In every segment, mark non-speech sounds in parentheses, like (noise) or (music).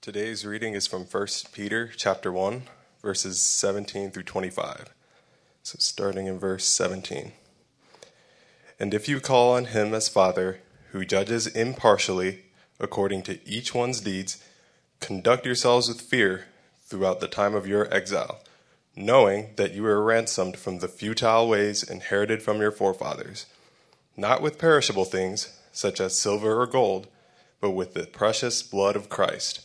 Today's reading is from 1 Peter chapter 1, verses 17 through 25. So starting in verse 17. And if you call on him as Father, who judges impartially according to each one's deeds, conduct yourselves with fear throughout the time of your exile, knowing that you were ransomed from the futile ways inherited from your forefathers, not with perishable things, such as silver or gold, but with the precious blood of Christ,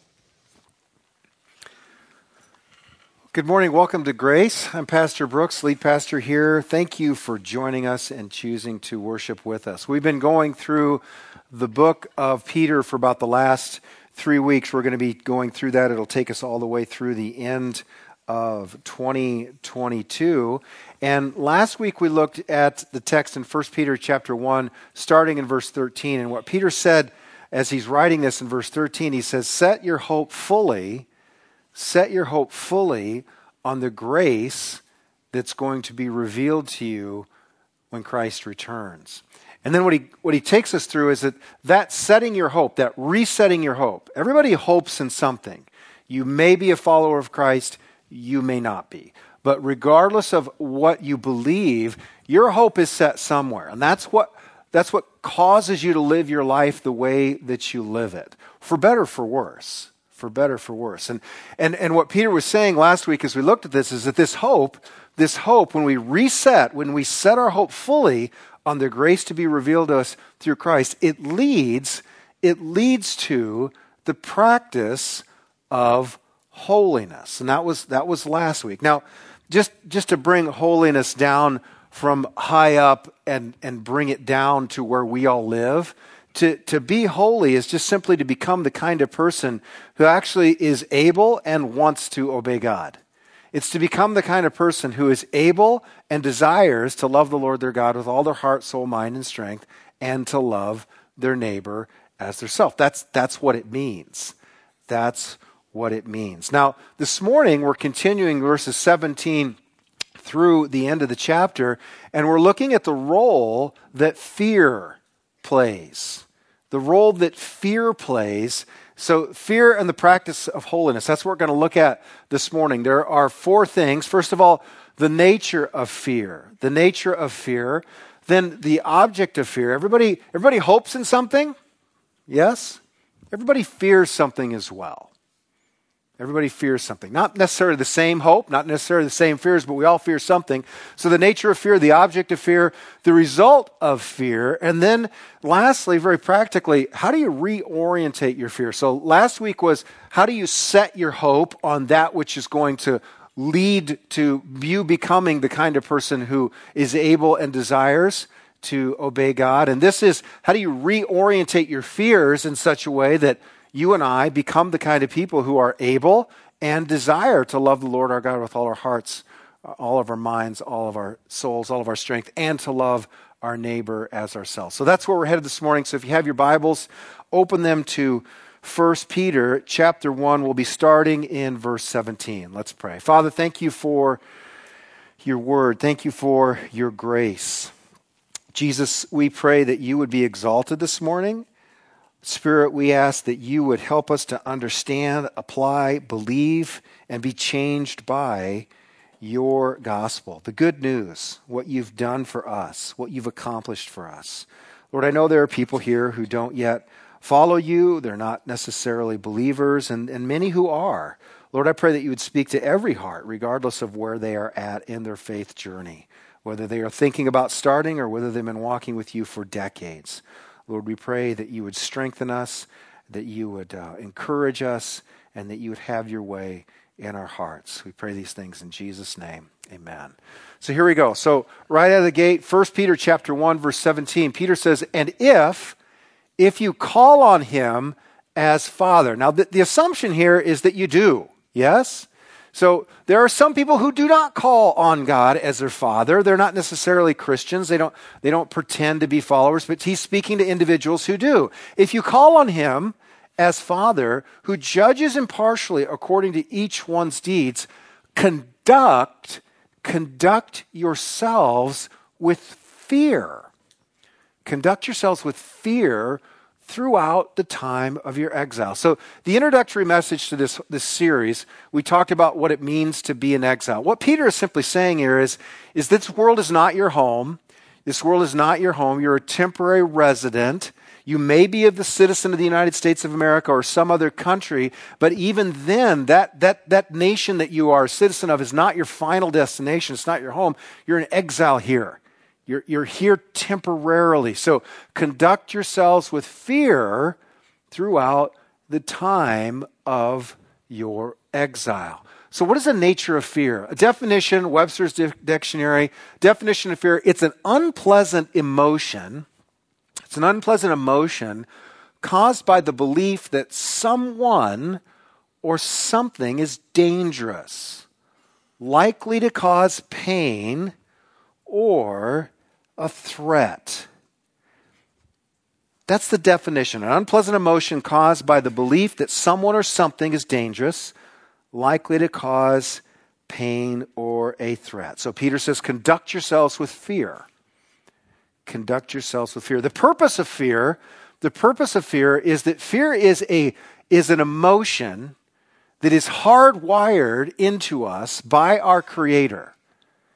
Good morning. Welcome to Grace. I'm Pastor Brooks, lead pastor here. Thank you for joining us and choosing to worship with us. We've been going through the book of Peter for about the last three weeks. We're going to be going through that. It'll take us all the way through the end of 2022. And last week we looked at the text in 1 Peter chapter 1, starting in verse 13. And what Peter said as he's writing this in verse 13, he says, Set your hope fully, set your hope fully on the grace that's going to be revealed to you when Christ returns. And then what he, what he takes us through is that that setting your hope, that resetting your hope. Everybody hopes in something. You may be a follower of Christ, you may not be. But regardless of what you believe, your hope is set somewhere. And that's what that's what causes you to live your life the way that you live it, for better, for worse. For better, for worse. And, and, and what Peter was saying last week as we looked at this is that this hope, this hope, when we reset, when we set our hope fully on the grace to be revealed to us through Christ, it leads, it leads to the practice of holiness. And that was, that was last week. Now, just, just to bring holiness down from high up and, and bring it down to where we all live. To, to be holy is just simply to become the kind of person who actually is able and wants to obey God. It's to become the kind of person who is able and desires to love the Lord their God with all their heart, soul, mind, and strength, and to love their neighbor as their self. That's, that's what it means. That's what it means. Now, this morning we're continuing verses 17 through the end of the chapter, and we're looking at the role that fear plays. The role that fear plays. So, fear and the practice of holiness. That's what we're going to look at this morning. There are four things. First of all, the nature of fear. The nature of fear. Then the object of fear. Everybody, everybody hopes in something? Yes? Everybody fears something as well. Everybody fears something. Not necessarily the same hope, not necessarily the same fears, but we all fear something. So the nature of fear, the object of fear, the result of fear, and then lastly, very practically, how do you reorientate your fear? So last week was how do you set your hope on that which is going to lead to you becoming the kind of person who is able and desires to obey God. And this is how do you reorientate your fears in such a way that you and I become the kind of people who are able and desire to love the Lord our God with all our hearts, uh, all of our minds, all of our souls, all of our strength, and to love our neighbor as ourselves. So that's where we're headed this morning. So if you have your Bibles, open them to 1 Peter chapter 1. We'll be starting in verse 17. Let's pray. Father, thank you for your word. Thank you for your grace. Jesus, we pray that you would be exalted this morning Spirit, we ask that you would help us to understand, apply, believe, and be changed by your gospel, the good news, what you've done for us, what you've accomplished for us. Lord, I know there are people here who don't yet follow you, they're not necessarily believers, and, and many who are. Lord, I pray that you would speak to every heart, regardless of where they are at in their faith journey, whether they are thinking about starting or whether they've been walking with you for decades. Lord, we pray that you would strengthen us, that you would uh, encourage us, and that you would have your way in our hearts. We pray these things in Jesus' name. Amen. So here we go. So right out of the gate, 1 Peter chapter 1 verse 17, Peter says, "And if if you call on him as father." Now the, the assumption here is that you do. Yes? So there are some people who do not call on God as their father. They're not necessarily Christians. They don't they don't pretend to be followers, but he's speaking to individuals who do. If you call on him as father who judges impartially according to each one's deeds, conduct conduct yourselves with fear. Conduct yourselves with fear throughout the time of your exile. So, the introductory message to this, this series, we talked about what it means to be in exile. What Peter is simply saying here is, is this world is not your home. This world is not your home. You're a temporary resident. You may be of the citizen of the United States of America or some other country, but even then, that, that, that nation that you are a citizen of is not your final destination. It's not your home. You're in exile here. You're, you're here temporarily. So conduct yourselves with fear throughout the time of your exile. So, what is the nature of fear? A definition, Webster's dictionary, definition of fear, it's an unpleasant emotion it's an unpleasant emotion caused by the belief that someone or something is dangerous, likely to cause pain, or a threat. That's the definition an unpleasant emotion caused by the belief that someone or something is dangerous, likely to cause pain or a threat. So Peter says, conduct yourselves with fear conduct yourselves with fear. The purpose of fear, the purpose of fear is that fear is a is an emotion that is hardwired into us by our creator.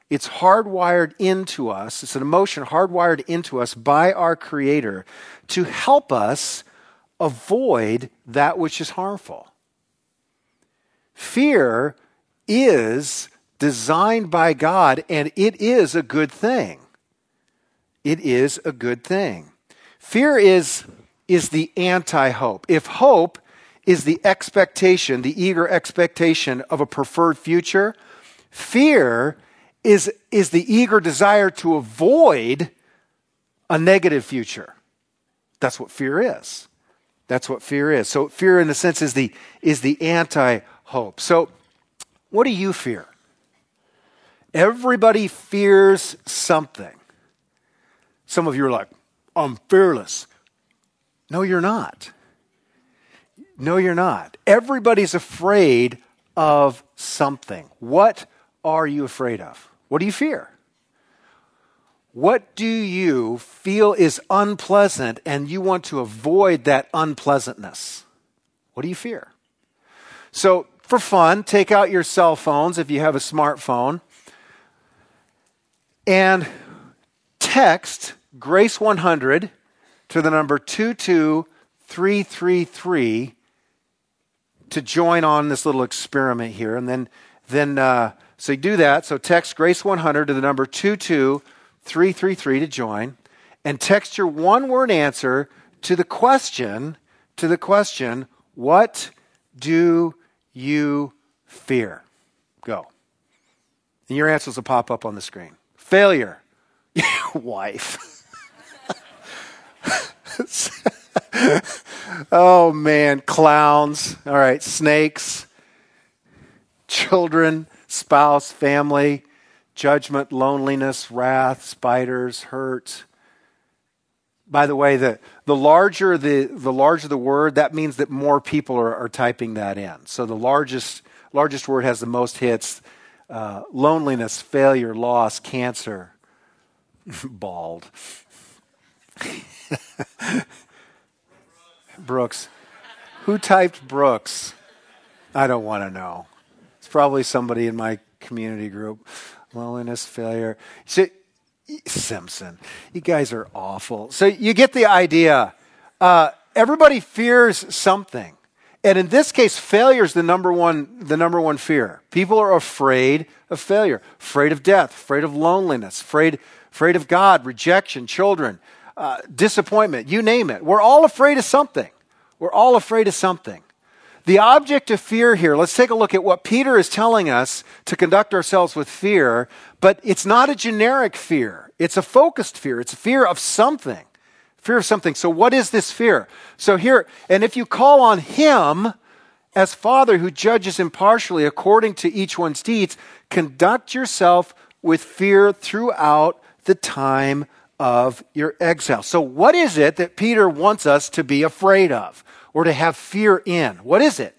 It's hardwired into us. It's an emotion hardwired into us by our creator to help us avoid that which is harmful. Fear is designed by God and it is a good thing it is a good thing. Fear is, is the anti hope. If hope is the expectation, the eager expectation of a preferred future, fear is, is the eager desire to avoid a negative future. That's what fear is. That's what fear is. So fear in a sense is the is the anti-hope. So what do you fear? Everybody fears something. Some of you are like, I'm fearless. No, you're not. No, you're not. Everybody's afraid of something. What are you afraid of? What do you fear? What do you feel is unpleasant and you want to avoid that unpleasantness? What do you fear? So, for fun, take out your cell phones if you have a smartphone and text Grace 100 to the number 22333 to join on this little experiment here. And then, then uh, so you do that. So text Grace 100 to the number 22333 to join. And text your one word answer to the question, to the question, what do you fear? Go. And your answers will pop up on the screen. Failure. (laughs) Wife. (laughs) oh man, clowns. All right, snakes, children, spouse, family, judgment, loneliness, wrath, spiders, hurt. By the way, the, the larger the the larger the word, that means that more people are, are typing that in. So the largest largest word has the most hits. Uh, loneliness, failure, loss, cancer, (laughs) bald. (laughs) Brooks. Who typed Brooks? I don't want to know. It's probably somebody in my community group. Loneliness, failure. So, Simpson, you guys are awful. So you get the idea. Uh, everybody fears something. And in this case, failure is the number one, the number one fear. People are afraid of failure, afraid of death, afraid of loneliness, afraid, afraid of God, rejection, children, uh, disappointment, you name it. We're all afraid of something. We're all afraid of something. The object of fear here, let's take a look at what Peter is telling us to conduct ourselves with fear, but it's not a generic fear. It's a focused fear. It's a fear of something. Fear of something. So, what is this fear? So, here, and if you call on Him as Father who judges impartially according to each one's deeds, conduct yourself with fear throughout the time of your exile. So, what is it that Peter wants us to be afraid of or to have fear in? What is it?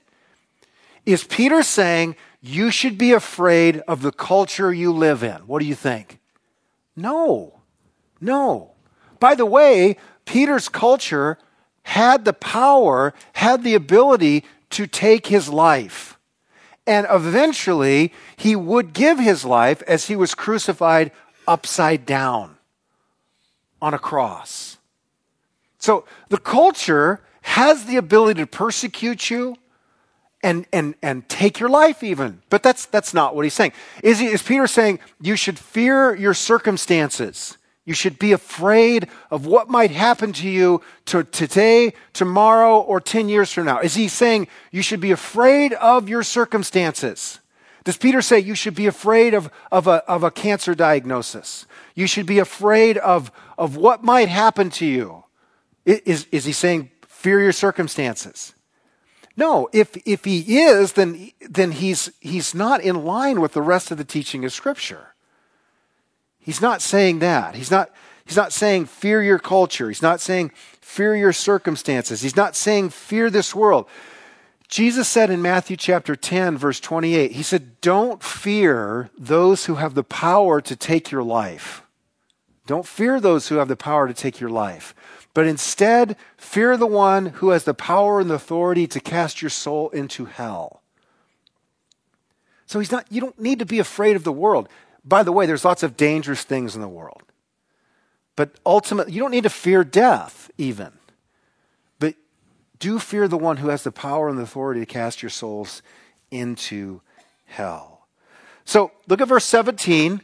Is Peter saying you should be afraid of the culture you live in? What do you think? No. No. By the way, Peter's culture had the power, had the ability to take his life. And eventually, he would give his life as he was crucified upside down on a cross. So the culture has the ability to persecute you and, and, and take your life even. But that's, that's not what he's saying. Is, he, is Peter saying you should fear your circumstances? You should be afraid of what might happen to you to today, tomorrow, or 10 years from now. Is he saying you should be afraid of your circumstances? Does Peter say you should be afraid of, of, a, of a cancer diagnosis? You should be afraid of, of what might happen to you? Is, is he saying your circumstances? No, if, if he is, then, then he's, he's not in line with the rest of the teaching of Scripture. He's not saying that. He's not, he's not saying fear your culture. He's not saying fear your circumstances. He's not saying fear this world. Jesus said in Matthew chapter 10, verse 28, He said, Don't fear those who have the power to take your life. Don't fear those who have the power to take your life, but instead fear the one who has the power and the authority to cast your soul into hell. So he's not, you don't need to be afraid of the world. By the way, there's lots of dangerous things in the world. But ultimately, you don't need to fear death, even. But do fear the one who has the power and the authority to cast your souls into hell. So look at verse 17.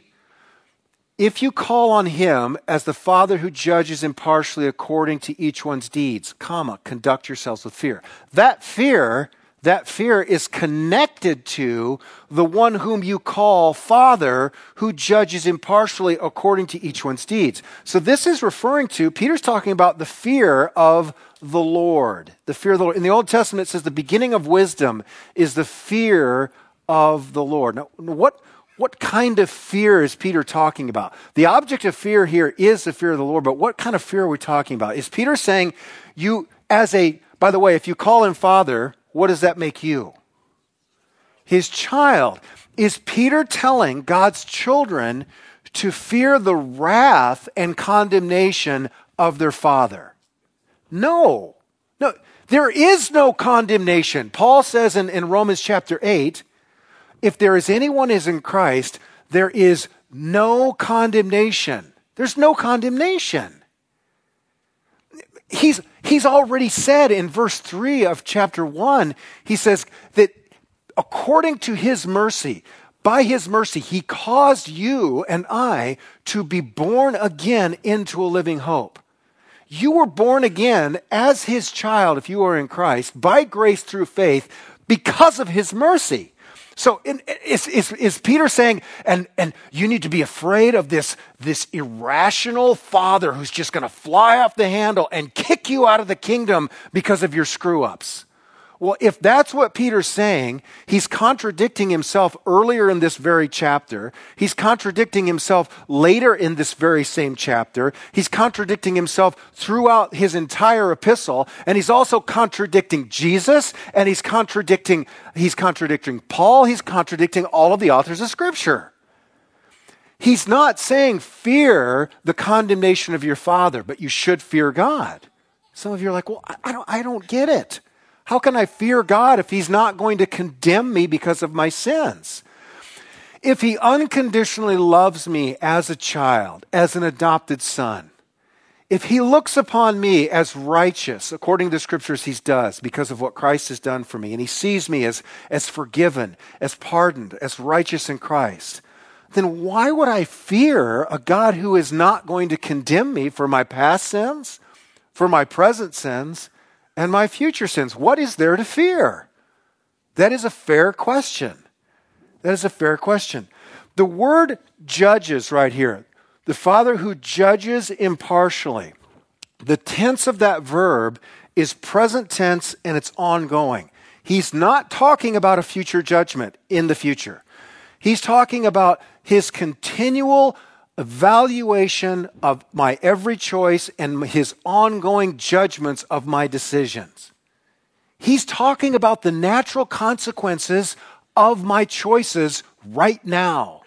If you call on him as the Father who judges impartially according to each one's deeds, comma, conduct yourselves with fear. That fear that fear is connected to the one whom you call Father, who judges impartially according to each one's deeds. So this is referring to, Peter's talking about the fear of the Lord. The fear of the Lord. In the Old Testament, it says the beginning of wisdom is the fear of the Lord. Now, what, what kind of fear is Peter talking about? The object of fear here is the fear of the Lord, but what kind of fear are we talking about? Is Peter saying you, as a, by the way, if you call him Father, what does that make you? His child. Is Peter telling God's children to fear the wrath and condemnation of their father? No. No. There is no condemnation. Paul says in, in Romans chapter 8 if there is anyone is in Christ, there is no condemnation. There's no condemnation. He's, he's already said in verse 3 of chapter 1, he says that according to his mercy, by his mercy, he caused you and I to be born again into a living hope. You were born again as his child, if you are in Christ, by grace through faith, because of his mercy. So is, is, is Peter saying, and, and you need to be afraid of this, this irrational father who's just going to fly off the handle and kick you out of the kingdom because of your screw ups? Well, if that's what Peter's saying, he's contradicting himself earlier in this very chapter. He's contradicting himself later in this very same chapter. He's contradicting himself throughout his entire epistle. And he's also contradicting Jesus and he's contradicting, he's contradicting Paul. He's contradicting all of the authors of scripture. He's not saying fear the condemnation of your father, but you should fear God. Some of you are like, well, I don't, I don't get it. How can I fear God if He's not going to condemn me because of my sins? If He unconditionally loves me as a child, as an adopted son, if he looks upon me as righteous, according to the scriptures, he does because of what Christ has done for me, and he sees me as, as forgiven, as pardoned, as righteous in Christ, then why would I fear a God who is not going to condemn me for my past sins, for my present sins, and my future sins? What is there to fear? That is a fair question. That is a fair question. The word judges right here, the Father who judges impartially. The tense of that verb is present tense and it's ongoing. He's not talking about a future judgment in the future. He's talking about his continual evaluation of my every choice and his ongoing judgments of my decisions. He's talking about the natural consequences of my choices right now.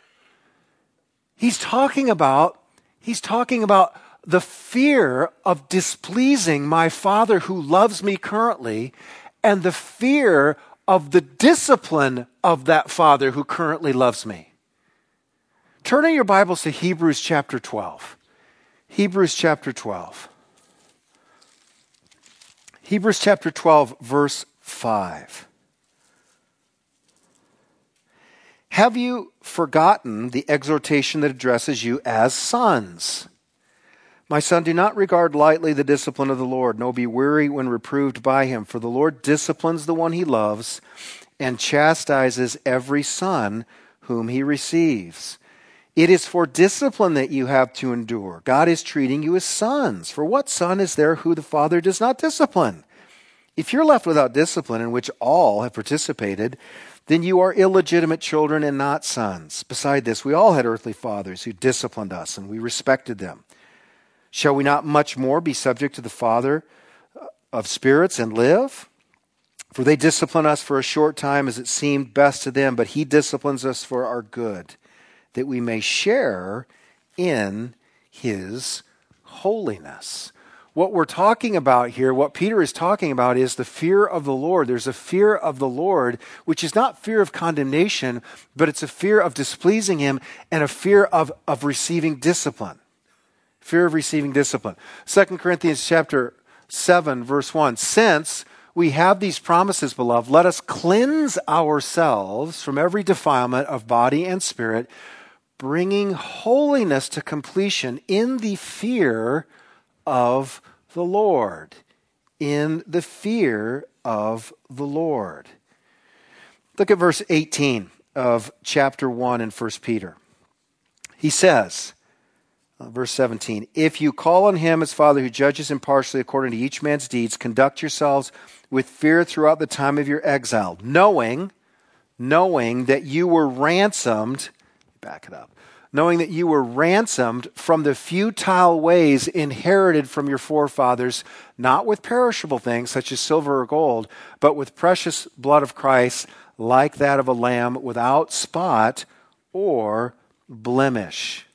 He's talking about, he's talking about the fear of displeasing my Father who loves me currently and the fear of the discipline of that Father who currently loves me. Turn in your Bibles to Hebrews chapter 12. Hebrews chapter 12. Hebrews chapter 12, verse 5. Have you forgotten the exhortation that addresses you as sons? My son, do not regard lightly the discipline of the Lord, nor be weary when reproved by him, for the Lord disciplines the one he loves and chastises every son whom he receives. It is for discipline that you have to endure. God is treating you as sons. For what son is there who the father does not discipline? If you're left without discipline, in which all have participated, then you are illegitimate children and not sons. Beside this, we all had earthly fathers who disciplined us, and we respected them. Shall we not much more be subject to the Father uh, of spirits and live? For they discipline us for a short time as it seemed best to them, but He disciplines us for our good, that we may share in His holiness what we're talking about here, what Peter is talking about, is the fear of the Lord. There's a fear of the Lord, which is not fear of condemnation, but it's a fear of displeasing Him and a fear of, of receiving discipline. Fear of receiving discipline. 2 Corinthians chapter 7, verse 1. Since we have these promises, beloved, let us cleanse ourselves from every defilement of body and spirit, bringing holiness to completion in the fear of the Lord, in the fear of the Lord. Look at verse 18 of chapter 1 in 1 Peter. He says, uh, verse 17, If you call on him as Father who judges impartially according to each man's deeds, conduct yourselves with fear throughout the time of your exile, knowing, knowing that you were ransomed. Back it up knowing that you were ransomed from the futile ways inherited from your forefathers, not with perishable things such as silver or gold, but with precious blood of Christ, like that of a lamb without spot or blemish.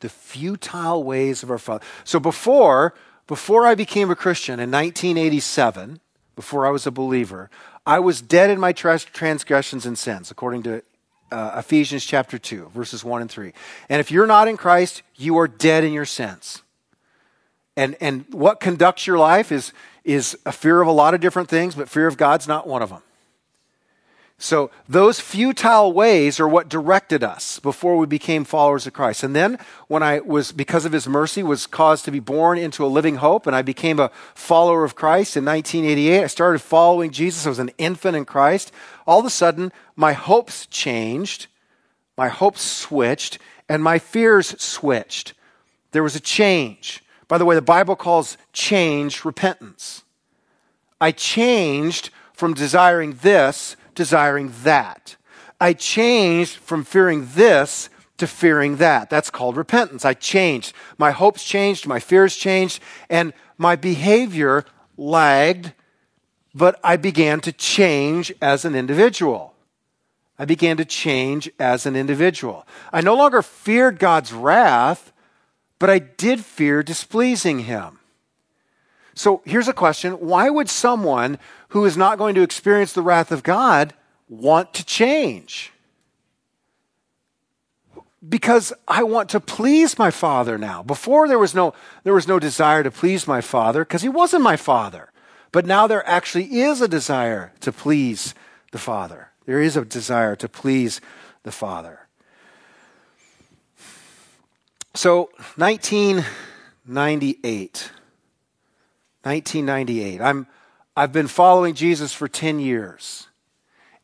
The futile ways of our father. So before, before I became a Christian in 1987, before I was a believer, I was dead in my transgressions and sins, according to uh, Ephesians chapter 2, verses 1 and 3. And if you're not in Christ, you are dead in your sins. And, and what conducts your life is, is a fear of a lot of different things, but fear of God's not one of them. So those futile ways are what directed us before we became followers of Christ. And then when I was, because of his mercy, was caused to be born into a living hope and I became a follower of Christ in 1988, I started following Jesus. I was an infant in Christ. All of a sudden, my hopes changed, my hopes switched, and my fears switched. There was a change. By the way, the Bible calls change repentance. I changed from desiring this desiring that. I changed from fearing this to fearing that. That's called repentance. I changed. My hopes changed, my fears changed, and my behavior lagged, but I began to change as an individual. I began to change as an individual. I no longer feared God's wrath, but I did fear displeasing Him. So here's a question Why would someone who is not going to experience the wrath of God want to change? because I want to please my father now. Before there was no there was no desire to please my father because he wasn't my father. But now there actually is a desire to please the father. There is a desire to please the father. So 1998 1998. I'm I've been following Jesus for 10 years.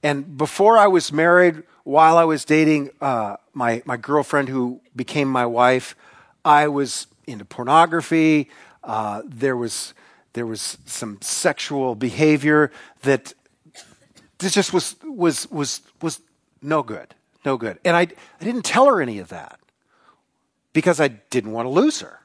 And before I was married, while I was dating uh, my, my girlfriend who became my wife, I was into pornography. Uh, there, was, there was some sexual behavior that this just was, was, was, was no good. No good. And I, I didn't tell her any of that because I didn't want to lose her,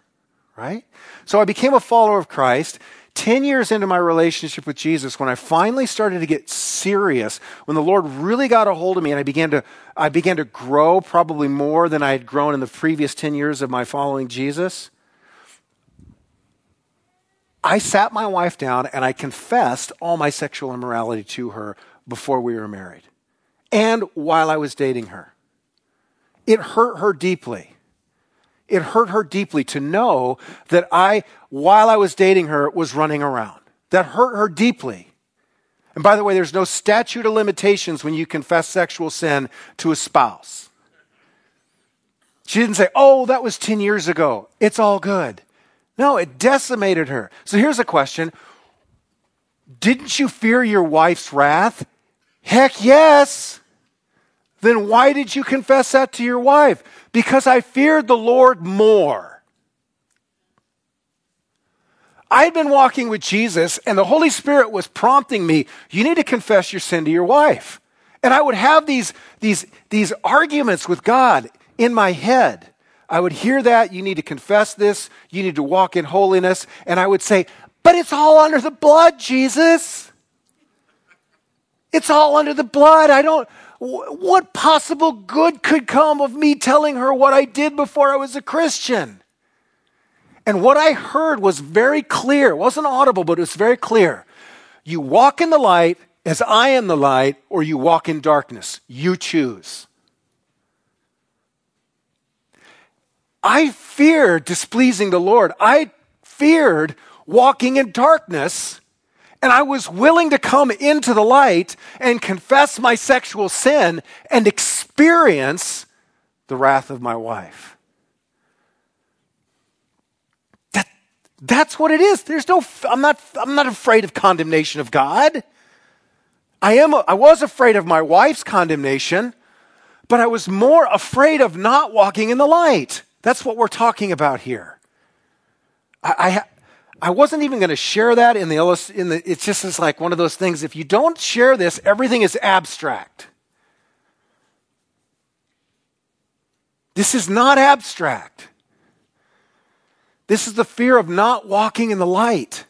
right? So I became a follower of Christ 10 years into my relationship with Jesus, when I finally started to get serious, when the Lord really got a hold of me and I began to, I began to grow probably more than I had grown in the previous 10 years of my following Jesus, I sat my wife down and I confessed all my sexual immorality to her before we were married and while I was dating her. It hurt her deeply it hurt her deeply to know that I, while I was dating her, was running around. That hurt her deeply. And by the way, there's no statute of limitations when you confess sexual sin to a spouse. She didn't say, Oh, that was 10 years ago. It's all good. No, it decimated her. So here's a question Didn't you fear your wife's wrath? Heck yes. Then why did you confess that to your wife? Because I feared the Lord more. I had been walking with Jesus, and the Holy Spirit was prompting me, you need to confess your sin to your wife. And I would have these, these, these arguments with God in my head. I would hear that, you need to confess this, you need to walk in holiness. And I would say, but it's all under the blood, Jesus. It's all under the blood. I don't, what possible good could come of me telling her what I did before I was a Christian? And what I heard was very clear. It wasn't audible, but it was very clear. You walk in the light as I am the light, or you walk in darkness. You choose. I feared displeasing the Lord. I feared walking in darkness and I was willing to come into the light and confess my sexual sin and experience the wrath of my wife. That, that's what it is. There's no, I'm not, I'm not afraid of condemnation of God. I am, I was afraid of my wife's condemnation, but I was more afraid of not walking in the light. That's what we're talking about here. I, I wasn't even going to share that in the, in the, it's just it's like one of those things. If you don't share this, everything is abstract. This is not abstract. This is the fear of not walking in the light,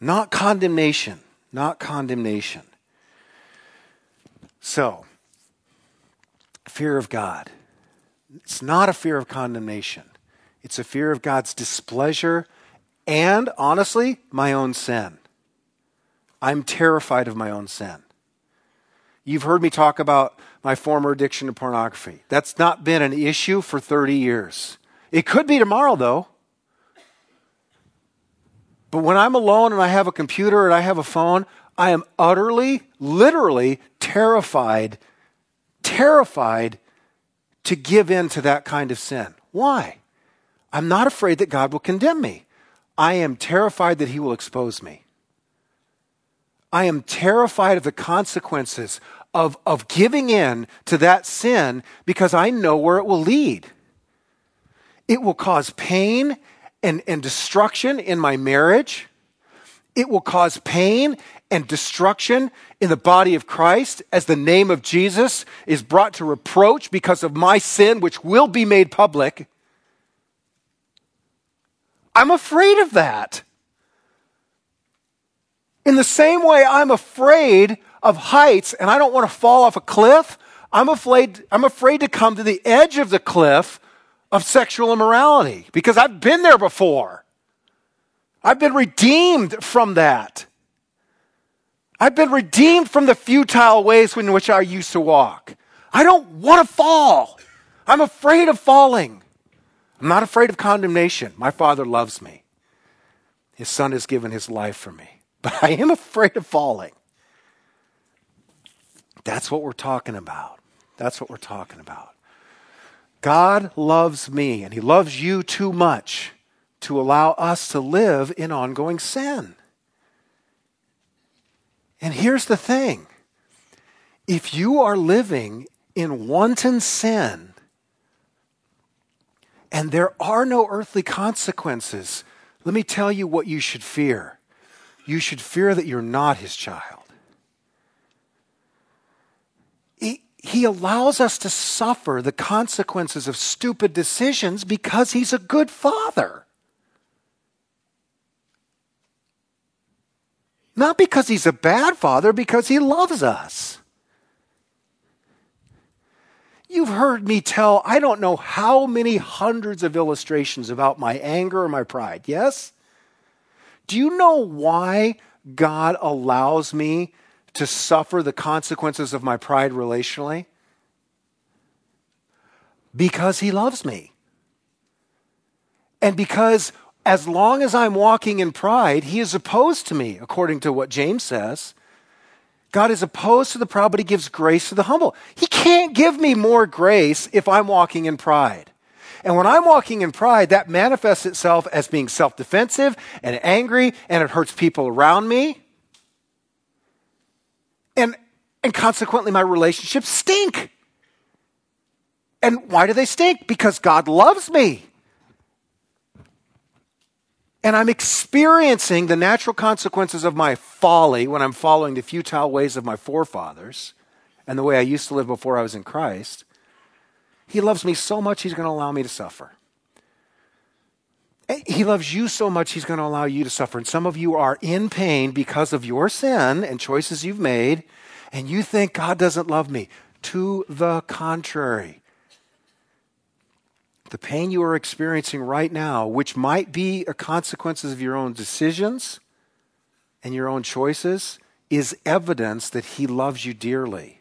not condemnation, not condemnation. So, fear of God. It's not a fear of condemnation. It's a fear of God's displeasure and, honestly, my own sin. I'm terrified of my own sin. You've heard me talk about my former addiction to pornography. That's not been an issue for 30 years. It could be tomorrow, though. But when I'm alone and I have a computer and I have a phone, I am utterly, literally terrified, terrified to give in to that kind of sin. Why? I'm not afraid that God will condemn me. I am terrified that He will expose me. I am terrified of the consequences of, of giving in to that sin because I know where it will lead. It will cause pain and, and destruction in my marriage. It will cause pain and destruction in the body of Christ as the name of Jesus is brought to reproach because of my sin, which will be made public. I'm afraid of that. In the same way, I'm afraid of heights and I don't want to fall off a cliff. I'm afraid, I'm afraid to come to the edge of the cliff of sexual immorality because I've been there before. I've been redeemed from that. I've been redeemed from the futile ways in which I used to walk. I don't want to fall. I'm afraid of falling. I'm not afraid of condemnation. My Father loves me. His Son has given his life for me. (laughs) But I am afraid of falling. That's what we're talking about. That's what we're talking about. God loves me, and He loves you too much to allow us to live in ongoing sin. And here's the thing if you are living in wanton sin, and there are no earthly consequences, let me tell you what you should fear. You should fear that you're not his child. He, he allows us to suffer the consequences of stupid decisions because he's a good father. Not because he's a bad father, because he loves us. You've heard me tell, I don't know how many hundreds of illustrations about my anger or my pride, yes? Do you know why God allows me to suffer the consequences of my pride relationally? Because He loves me. And because as long as I'm walking in pride, He is opposed to me, according to what James says. God is opposed to the proud, but He gives grace to the humble. He can't give me more grace if I'm walking in pride. And when I'm walking in pride, that manifests itself as being self defensive and angry, and it hurts people around me. And, and consequently, my relationships stink. And why do they stink? Because God loves me and I'm experiencing the natural consequences of my folly when I'm following the futile ways of my forefathers and the way I used to live before I was in Christ, He loves me so much, He's going to allow me to suffer. Eh, he loves you so much, He's going to allow you to suffer. And some of you are in pain because of your sin and choices you've made, and you think God doesn't love me. To the contrary, the pain you are experiencing right now, which might be a consequences of your own decisions and your own choices, is evidence that He loves you dearly.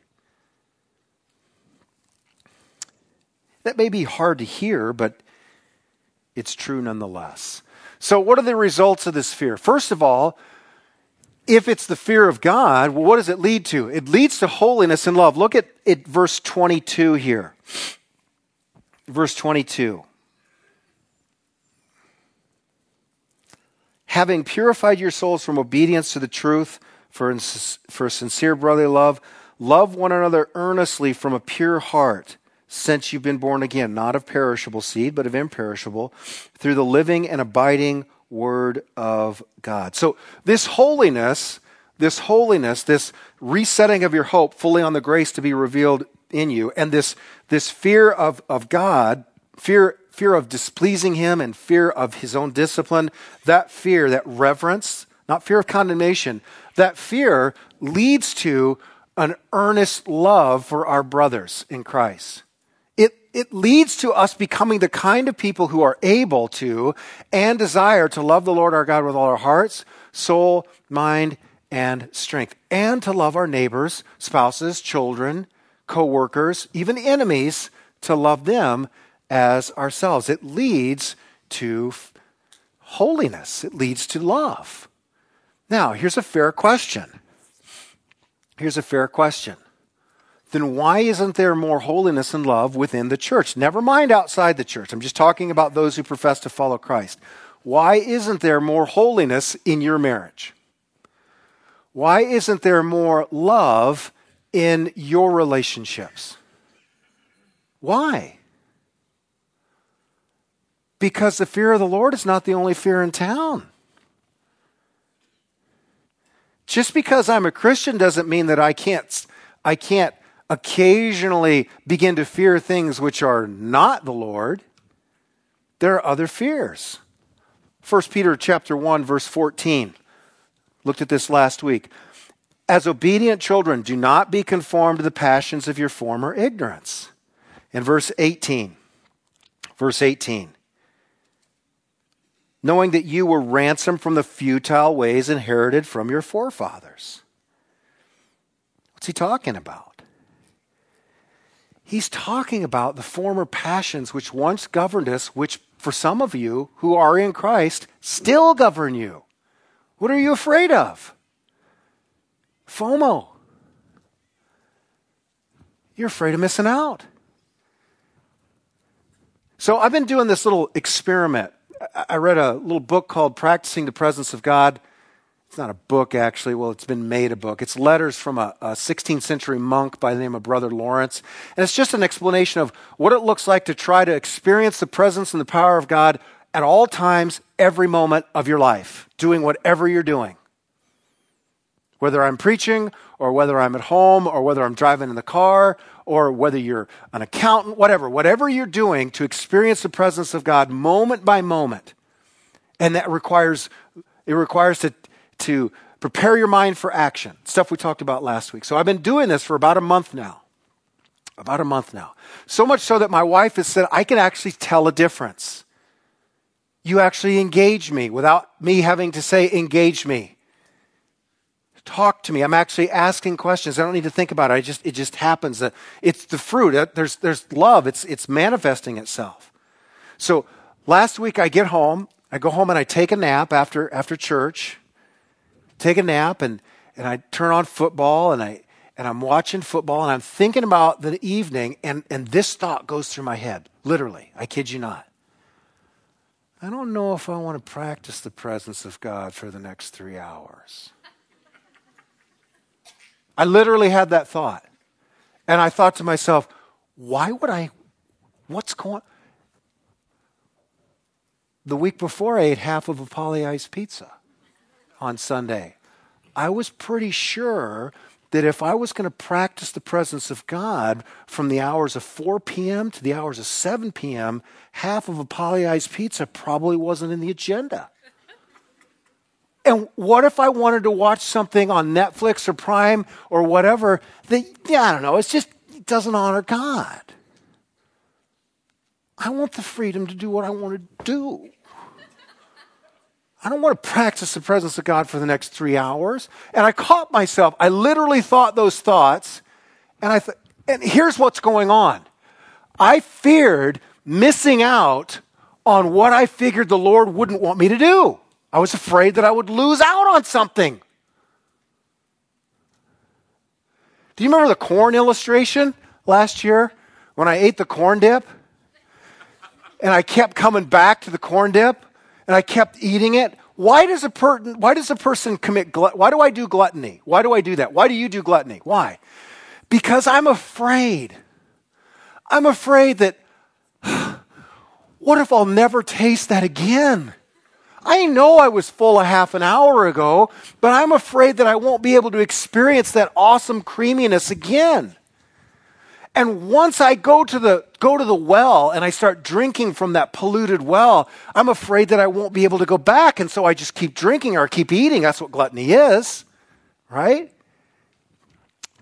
That may be hard to hear, but it's true nonetheless. So, what are the results of this fear? First of all, if it's the fear of God, well, what does it lead to? It leads to holiness and love. Look at, at verse 22 here verse 22. Having purified your souls from obedience to the truth for, for sincere brotherly love, love one another earnestly from a pure heart, since you've been born again, not of perishable seed, but of imperishable, through the living and abiding word of God. So, this holiness, this holiness, this resetting of your hope fully on the grace to be revealed in you. And this, this fear of, of God, fear, fear of displeasing Him and fear of His own discipline, that fear, that reverence, not fear of condemnation, that fear leads to an earnest love for our brothers in Christ. It, it leads to us becoming the kind of people who are able to and desire to love the Lord our God with all our hearts, soul, mind, and strength, and to love our neighbors, spouses, children, coworkers, even enemies, to love them as ourselves. It leads to holiness, it leads to love. Now, here's a fair question. Here's a fair question. Then why isn't there more holiness and love within the church? Never mind outside the church. I'm just talking about those who profess to follow Christ. Why isn't there more holiness in your marriage? Why isn't there more love in your relationships. Why? Because the fear of the Lord is not the only fear in town. Just because I'm a Christian doesn't mean that I can't I can't occasionally begin to fear things which are not the Lord. There are other fears. 1 Peter chapter 1 verse 14. Looked at this last week. As obedient children, do not be conformed to the passions of your former ignorance. In verse 18, verse 18, knowing that you were ransomed from the futile ways inherited from your forefathers. What's he talking about? He's talking about the former passions which once governed us, which for some of you who are in Christ still govern you. What are you afraid of? FOMO. You're afraid of missing out. So I've been doing this little experiment. I read a little book called Practicing the Presence of God it's not a book, actually. Well, it's been made a book. It's letters from a, a 16th century monk by the name of Brother Lawrence. And it's just an explanation of what it looks like to try to experience the presence and the power of God at all times, every moment of your life, doing whatever you're doing. Whether I'm preaching, or whether I'm at home, or whether I'm driving in the car, or whether you're an accountant, whatever, whatever you're doing to experience the presence of God moment by moment. And that requires, it requires to to prepare your mind for action, stuff we talked about last week. So I've been doing this for about a month now. About a month now. So much so that my wife has said, I can actually tell a difference. You actually engage me without me having to say, engage me. Talk to me. I'm actually asking questions. I don't need to think about it. I just, it just happens. that It's the fruit. Uh, there's, there's love. It's, it's manifesting itself. So last week I get home. I go home and I take a nap after, after church take a nap and, and I turn on football and I and I'm watching football and I'm thinking about the evening and, and this thought goes through my head. Literally. I kid you not. I don't know if I want to practice the presence of God for the next three hours. I literally had that thought. And I thought to myself, why would I? What's going The week before, I ate half of a Polly Ice pizza on Sunday. I was pretty sure that if I was going to practice the presence of God from the hours of 4 p.m. to the hours of 7 p.m., half of a polyized pizza probably wasn't in the agenda. And what if I wanted to watch something on Netflix or Prime or whatever that, yeah, I don't know, it's just, it doesn't honor God. I want the freedom to do what I want to do. I don't want to practice the presence of God for the next three hours. And I caught myself. I literally thought those thoughts. And I th- and here's what's going on. I feared missing out on what I figured the Lord wouldn't want me to do. I was afraid that I would lose out on something. Do you remember the corn illustration last year when I ate the corn dip? And I kept coming back to the corn dip? and I kept eating it. Why does a, per- why does a person commit Why do I do gluttony? Why do I do that? Why do you do gluttony? Why? Because I'm afraid. I'm afraid that, (sighs) what if I'll never taste that again? I know I was full a half an hour ago, but I'm afraid that I won't be able to experience that awesome creaminess again. And once I go to the go to the well and I start drinking from that polluted well, I'm afraid that I won't be able to go back and so I just keep drinking or keep eating. That's what gluttony is. Right?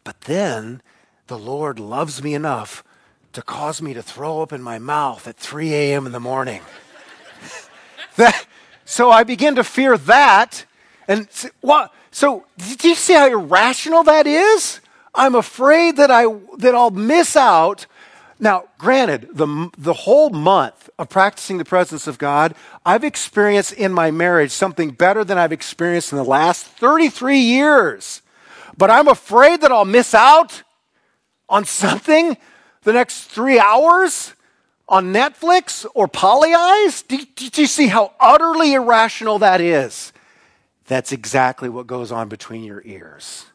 But then the Lord loves me enough to cause me to throw up in my mouth at 3 a.m. in the morning. (laughs) that, so I begin to fear that. And what? So, do you see how irrational that is? I'm afraid that, I, that I'll miss out. Now, granted, the, the whole month of practicing the presence of God, I've experienced in my marriage something better than I've experienced in the last 33 years. But I'm afraid that I'll miss out on something the next three hours on Netflix or Polyeyes. Do, do you see how utterly irrational that is? That's exactly what goes on between your ears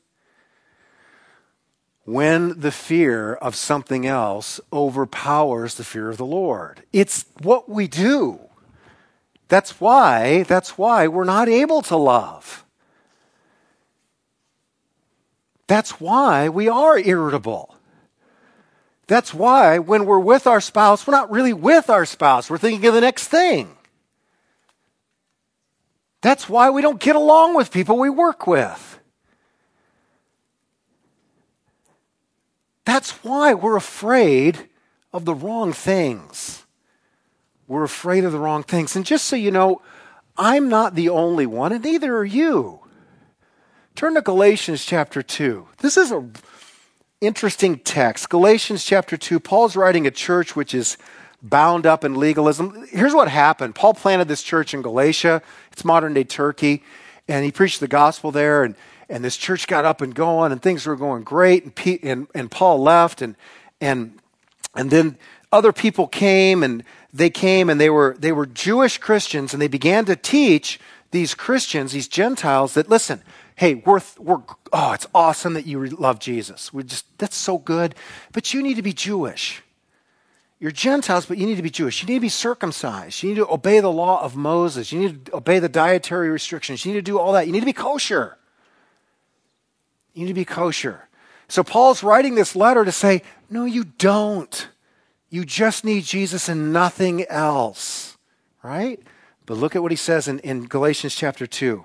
when the fear of something else overpowers the fear of the Lord. It's what we do. That's why, that's why we're not able to love. That's why we are irritable. That's why when we're with our spouse, we're not really with our spouse. We're thinking of the next thing. That's why we don't get along with people we work with. That's why we're afraid of the wrong things. We're afraid of the wrong things. And just so you know, I'm not the only one, and neither are you. Turn to Galatians chapter 2. This is a interesting text. Galatians chapter 2, Paul's writing a church which is bound up in legalism. Here's what happened. Paul planted this church in Galatia, it's modern day Turkey, and he preached the gospel there, and, and this church got up and going, and things were going great, and, and, and Paul left, and, and, and then other people came, and they came, and they were, they were Jewish Christians, and they began to teach these Christians, these Gentiles, that listen, hey, we're, we're, oh, it's awesome that you love Jesus. We just, that's so good. But you need to be Jewish. You're Gentiles, but you need to be Jewish. You need to be circumcised. You need to obey the law of Moses. You need to obey the dietary restrictions. You need to do all that. You need to be kosher. You need to be kosher. So Paul's writing this letter to say, no, you don't. You just need Jesus and nothing else. Right? But look at what he says in, in Galatians chapter 2.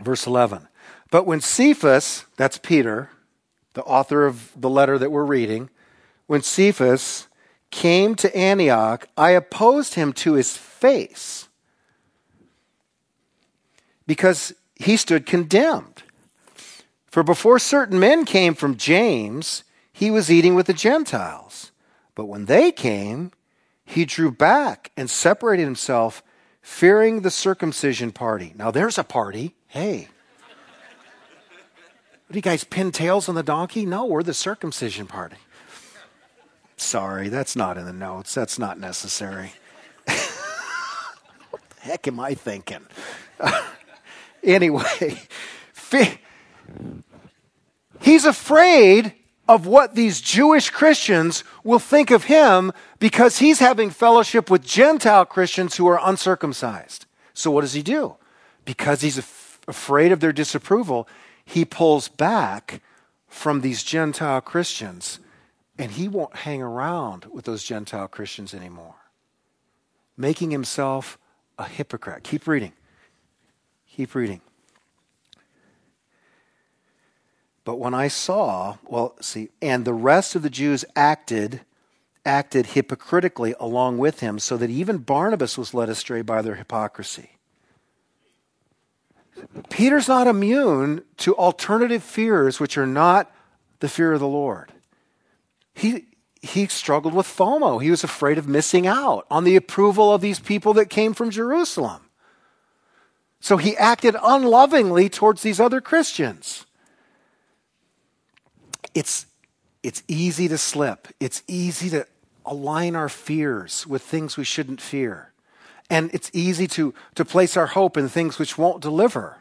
Verse 11. But when Cephas, that's Peter, the author of the letter that we're reading, when Cephas came to Antioch, I opposed him to his face because he stood condemned. For before certain men came from James, he was eating with the Gentiles. But when they came, he drew back and separated himself, fearing the circumcision party. Now there's a party. Hey. What do you guys pin tails on the donkey? No, we're the circumcision party. Sorry, that's not in the notes. That's not necessary. (laughs) what the heck am I thinking? (laughs) anyway, he's afraid of what these Jewish Christians will think of him because he's having fellowship with Gentile Christians who are uncircumcised. So, what does he do? Because he's afraid of their disapproval, he pulls back from these Gentile Christians and he won't hang around with those Gentile Christians anymore, making himself a hypocrite. Keep reading. Keep reading. But when I saw, well, see, and the rest of the Jews acted acted hypocritically along with him, so that even Barnabas was led astray by their hypocrisy. Peter's not immune to alternative fears which are not the fear of the Lord. He, he struggled with FOMO. He was afraid of missing out on the approval of these people that came from Jerusalem. So he acted unlovingly towards these other Christians. It's, it's easy to slip, it's easy to align our fears with things we shouldn't fear. And it's easy to, to place our hope in things which won't deliver.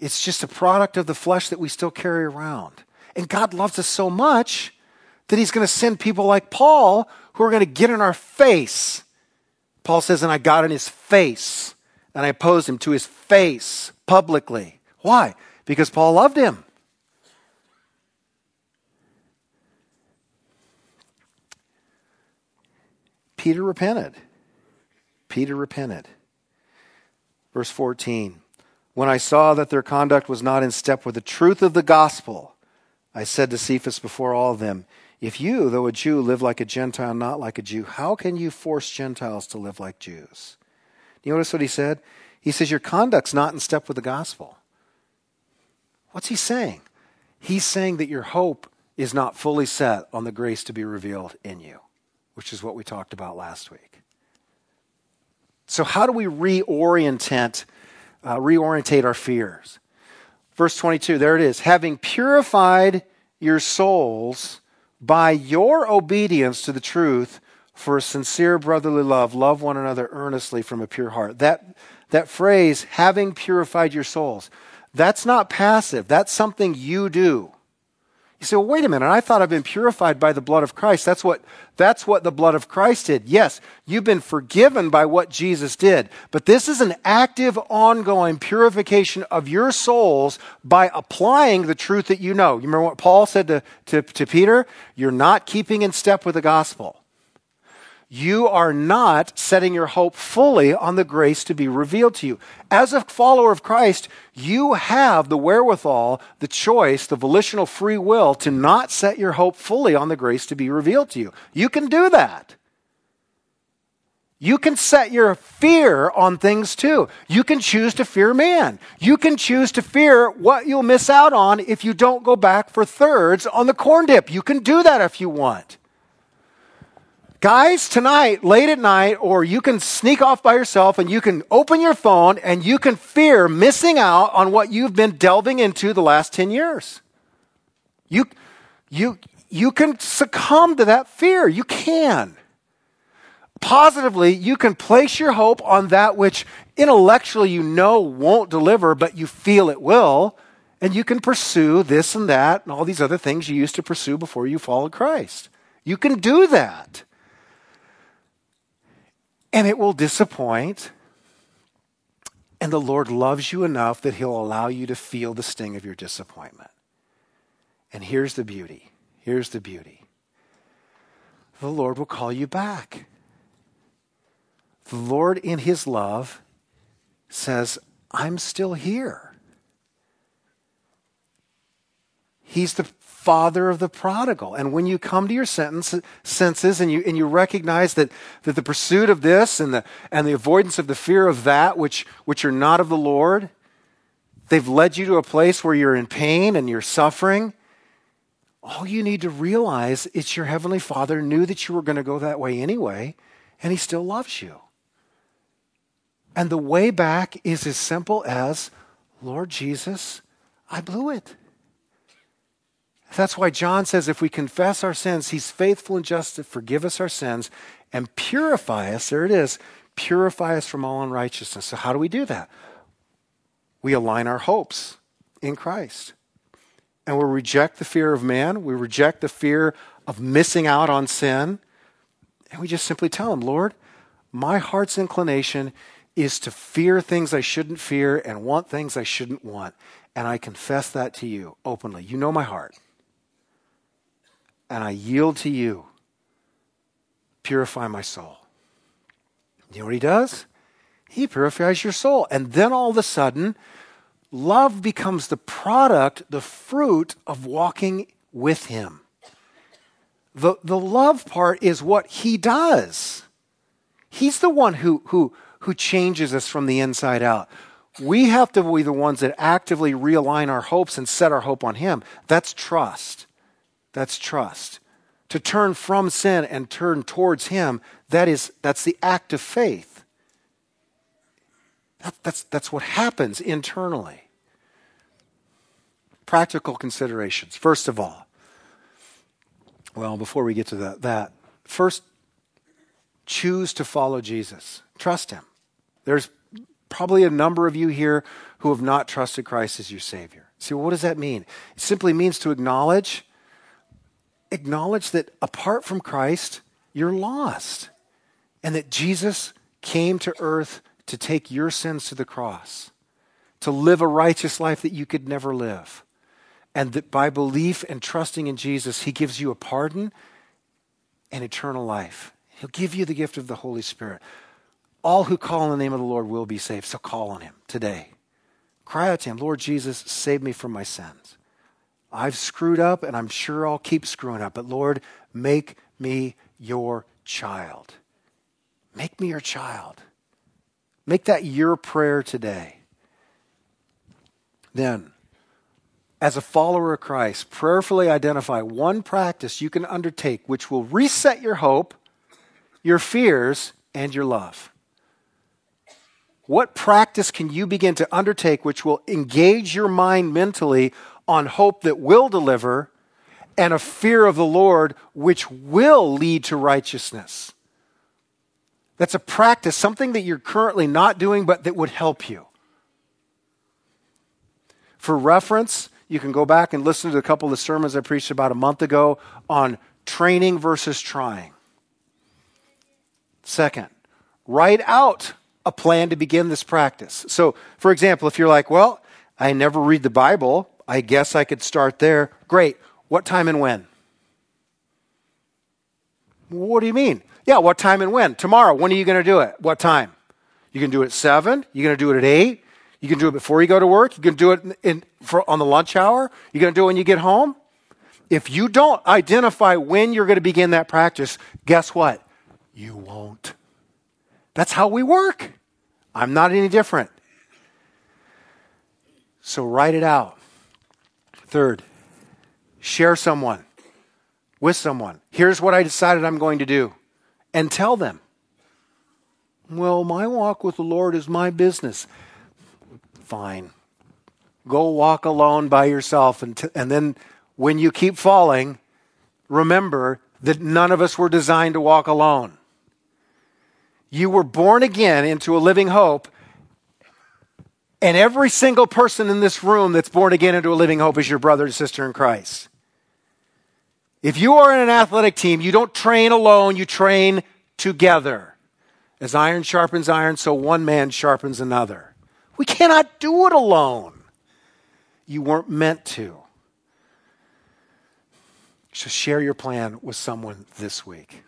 It's just a product of the flesh that we still carry around. And God loves us so much that He's going to send people like Paul who are going to get in our face. Paul says, and I got in his face, and I opposed him to his face publicly. Why? Because Paul loved him. Peter repented. Peter repented. Verse 14 When I saw that their conduct was not in step with the truth of the gospel, I said to Cephas before all of them, If you, though a Jew, live like a Gentile, not like a Jew, how can you force Gentiles to live like Jews? Do you notice what he said? He says, Your conduct's not in step with the gospel. What's he saying? He's saying that your hope is not fully set on the grace to be revealed in you, which is what we talked about last week. So, how do we reorient, uh, reorientate our fears? Verse 22, there it is. Having purified your souls by your obedience to the truth for a sincere brotherly love, love one another earnestly from a pure heart. That, that phrase, having purified your souls, that's not passive. That's something you do. You say, well, wait a minute. I thought I've been purified by the blood of Christ. That's what, that's what the blood of Christ did. Yes, you've been forgiven by what Jesus did. But this is an active, ongoing purification of your souls by applying the truth that you know. You remember what Paul said to, to, to Peter? You're not keeping in step with the gospel you are not setting your hope fully on the grace to be revealed to you. As a follower of Christ, you have the wherewithal, the choice, the volitional free will to not set your hope fully on the grace to be revealed to you. You can do that. You can set your fear on things too. You can choose to fear man. You can choose to fear what you'll miss out on if you don't go back for thirds on the corn dip. You can do that if you want. Guys, tonight, late at night, or you can sneak off by yourself and you can open your phone and you can fear missing out on what you've been delving into the last 10 years. You, you, you can succumb to that fear. You can positively, you can place your hope on that which intellectually you know won't deliver, but you feel it will. And you can pursue this and that and all these other things you used to pursue before you followed Christ. You can do that. And it will disappoint. And the Lord loves you enough that He'll allow you to feel the sting of your disappointment. And here's the beauty. Here's the beauty. The Lord will call you back. The Lord, in His love, says, I'm still here. He's the father of the prodigal. And when you come to your sentence, senses and you, and you recognize that, that the pursuit of this and the, and the avoidance of the fear of that which, which are not of the Lord, they've led you to a place where you're in pain and you're suffering. All you need to realize is your Heavenly Father knew that you were going to go that way anyway, and He still loves you. And the way back is as simple as Lord Jesus, I blew it. That's why John says if we confess our sins, he's faithful and just to forgive us our sins and purify us. There it is purify us from all unrighteousness. So, how do we do that? We align our hopes in Christ. And we reject the fear of man, we reject the fear of missing out on sin. And we just simply tell him, Lord, my heart's inclination is to fear things I shouldn't fear and want things I shouldn't want. And I confess that to you openly. You know my heart. And I yield to you. Purify my soul. You know what he does? He purifies your soul. And then all of a sudden, love becomes the product, the fruit of walking with him. The, the love part is what he does. He's the one who, who, who changes us from the inside out. We have to be the ones that actively realign our hopes and set our hope on Him. That's trust. That's trust. To turn from sin and turn towards Him, that is, that's the act of faith. That, that's, that's what happens internally. Practical considerations. First of all, well, before we get to that, that first, choose to follow Jesus. Trust Him. There's probably a number of you here who have not trusted Christ as your Savior. See, what does that mean? It simply means to acknowledge, acknowledge that apart from Christ, you're lost. And that Jesus came to earth to take your sins to the cross, to live a righteous life that you could never live. And that by belief and trusting in Jesus, He gives you a pardon and eternal life. He'll give you the gift of the Holy Spirit. All who call on the name of the Lord will be saved. So call on him today. Cry out to him, Lord Jesus, save me from my sins. I've screwed up and I'm sure I'll keep screwing up, but Lord, make me your child. Make me your child. Make that your prayer today. Then, as a follower of Christ, prayerfully identify one practice you can undertake which will reset your hope, your fears, and your love. What practice can you begin to undertake which will engage your mind mentally on hope that will deliver and a fear of the Lord which will lead to righteousness? That's a practice, something that you're currently not doing, but that would help you. For reference, you can go back and listen to a couple of the sermons I preached about a month ago on training versus trying. Second, write out a plan to begin this practice. So, for example, if you're like, well, I never read the Bible, I guess I could start there. Great. What time and when? What do you mean? Yeah, what time and when? Tomorrow. When are you going to do it? What time? You can do it at 7. You're going to do it at 8. You can do it before you go to work. You can do it in, for, on the lunch hour. You're going to do it when you get home. If you don't identify when you're going to begin that practice, guess what? You won't. That's how we work. I'm not any different. So write it out. Third, share someone with someone. Here's what I decided I'm going to do. And tell them. Well, my walk with the Lord is my business. Fine. Go walk alone by yourself. And, t- and then when you keep falling, remember that none of us were designed to walk alone. You were born again into a living hope. And every single person in this room that's born again into a living hope is your brother and sister in Christ. If you are in an athletic team, you don't train alone, you train together. As iron sharpens iron, so one man sharpens another. We cannot do it alone. You weren't meant to. So share your plan with someone this week.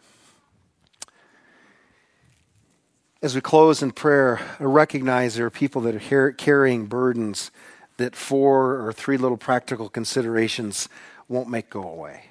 As we close in prayer, I recognize there are people that are carrying burdens that four or three little practical considerations won't make go away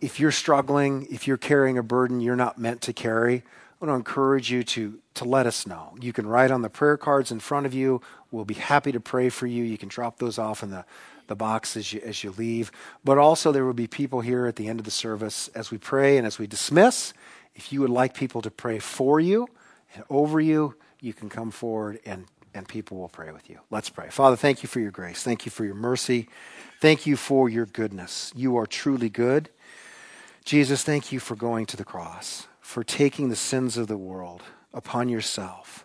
if you're struggling, if you're carrying a burden you're not meant to carry, I want to encourage you to, to let us know. You can write on the prayer cards in front of you. We'll be happy to pray for you. You can drop those off in the, the box as you, as you leave. But also, there will be people here at the end of the service as we pray and as we dismiss. If you would like people to pray for you and over you, you can come forward and, and people will pray with you. Let's pray. Father, thank you for your grace. Thank you for your mercy. Thank you for your goodness. You are truly good. Jesus, thank you for going to the cross, for taking the sins of the world upon yourself,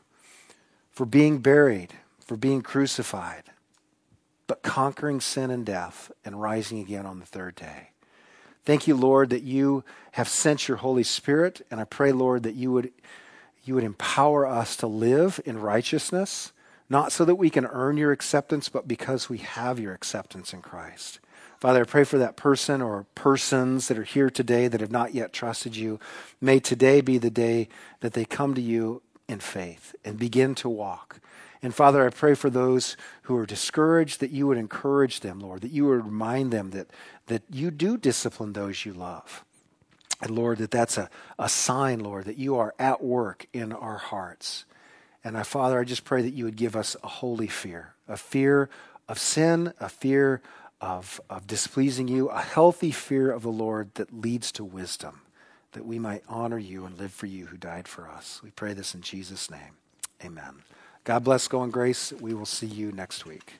for being buried, for being crucified, but conquering sin and death and rising again on the third day. Thank you, Lord, that you have sent your Holy Spirit, and I pray, Lord, that you would, you would empower us to live in righteousness, not so that we can earn your acceptance, but because we have your acceptance in Christ. Father, I pray for that person or persons that are here today that have not yet trusted you. May today be the day that they come to you in faith and begin to walk. And Father, I pray for those who are discouraged that you would encourage them, Lord, that you would remind them that, that you do discipline those you love. And Lord, that that's a, a sign, Lord, that you are at work in our hearts. And I, Father, I just pray that you would give us a holy fear, a fear of sin, a fear of, of displeasing you, a healthy fear of the Lord that leads to wisdom, that we might honor you and live for you who died for us. We pray this in Jesus' name. Amen. God bless. Go in grace. We will see you next week.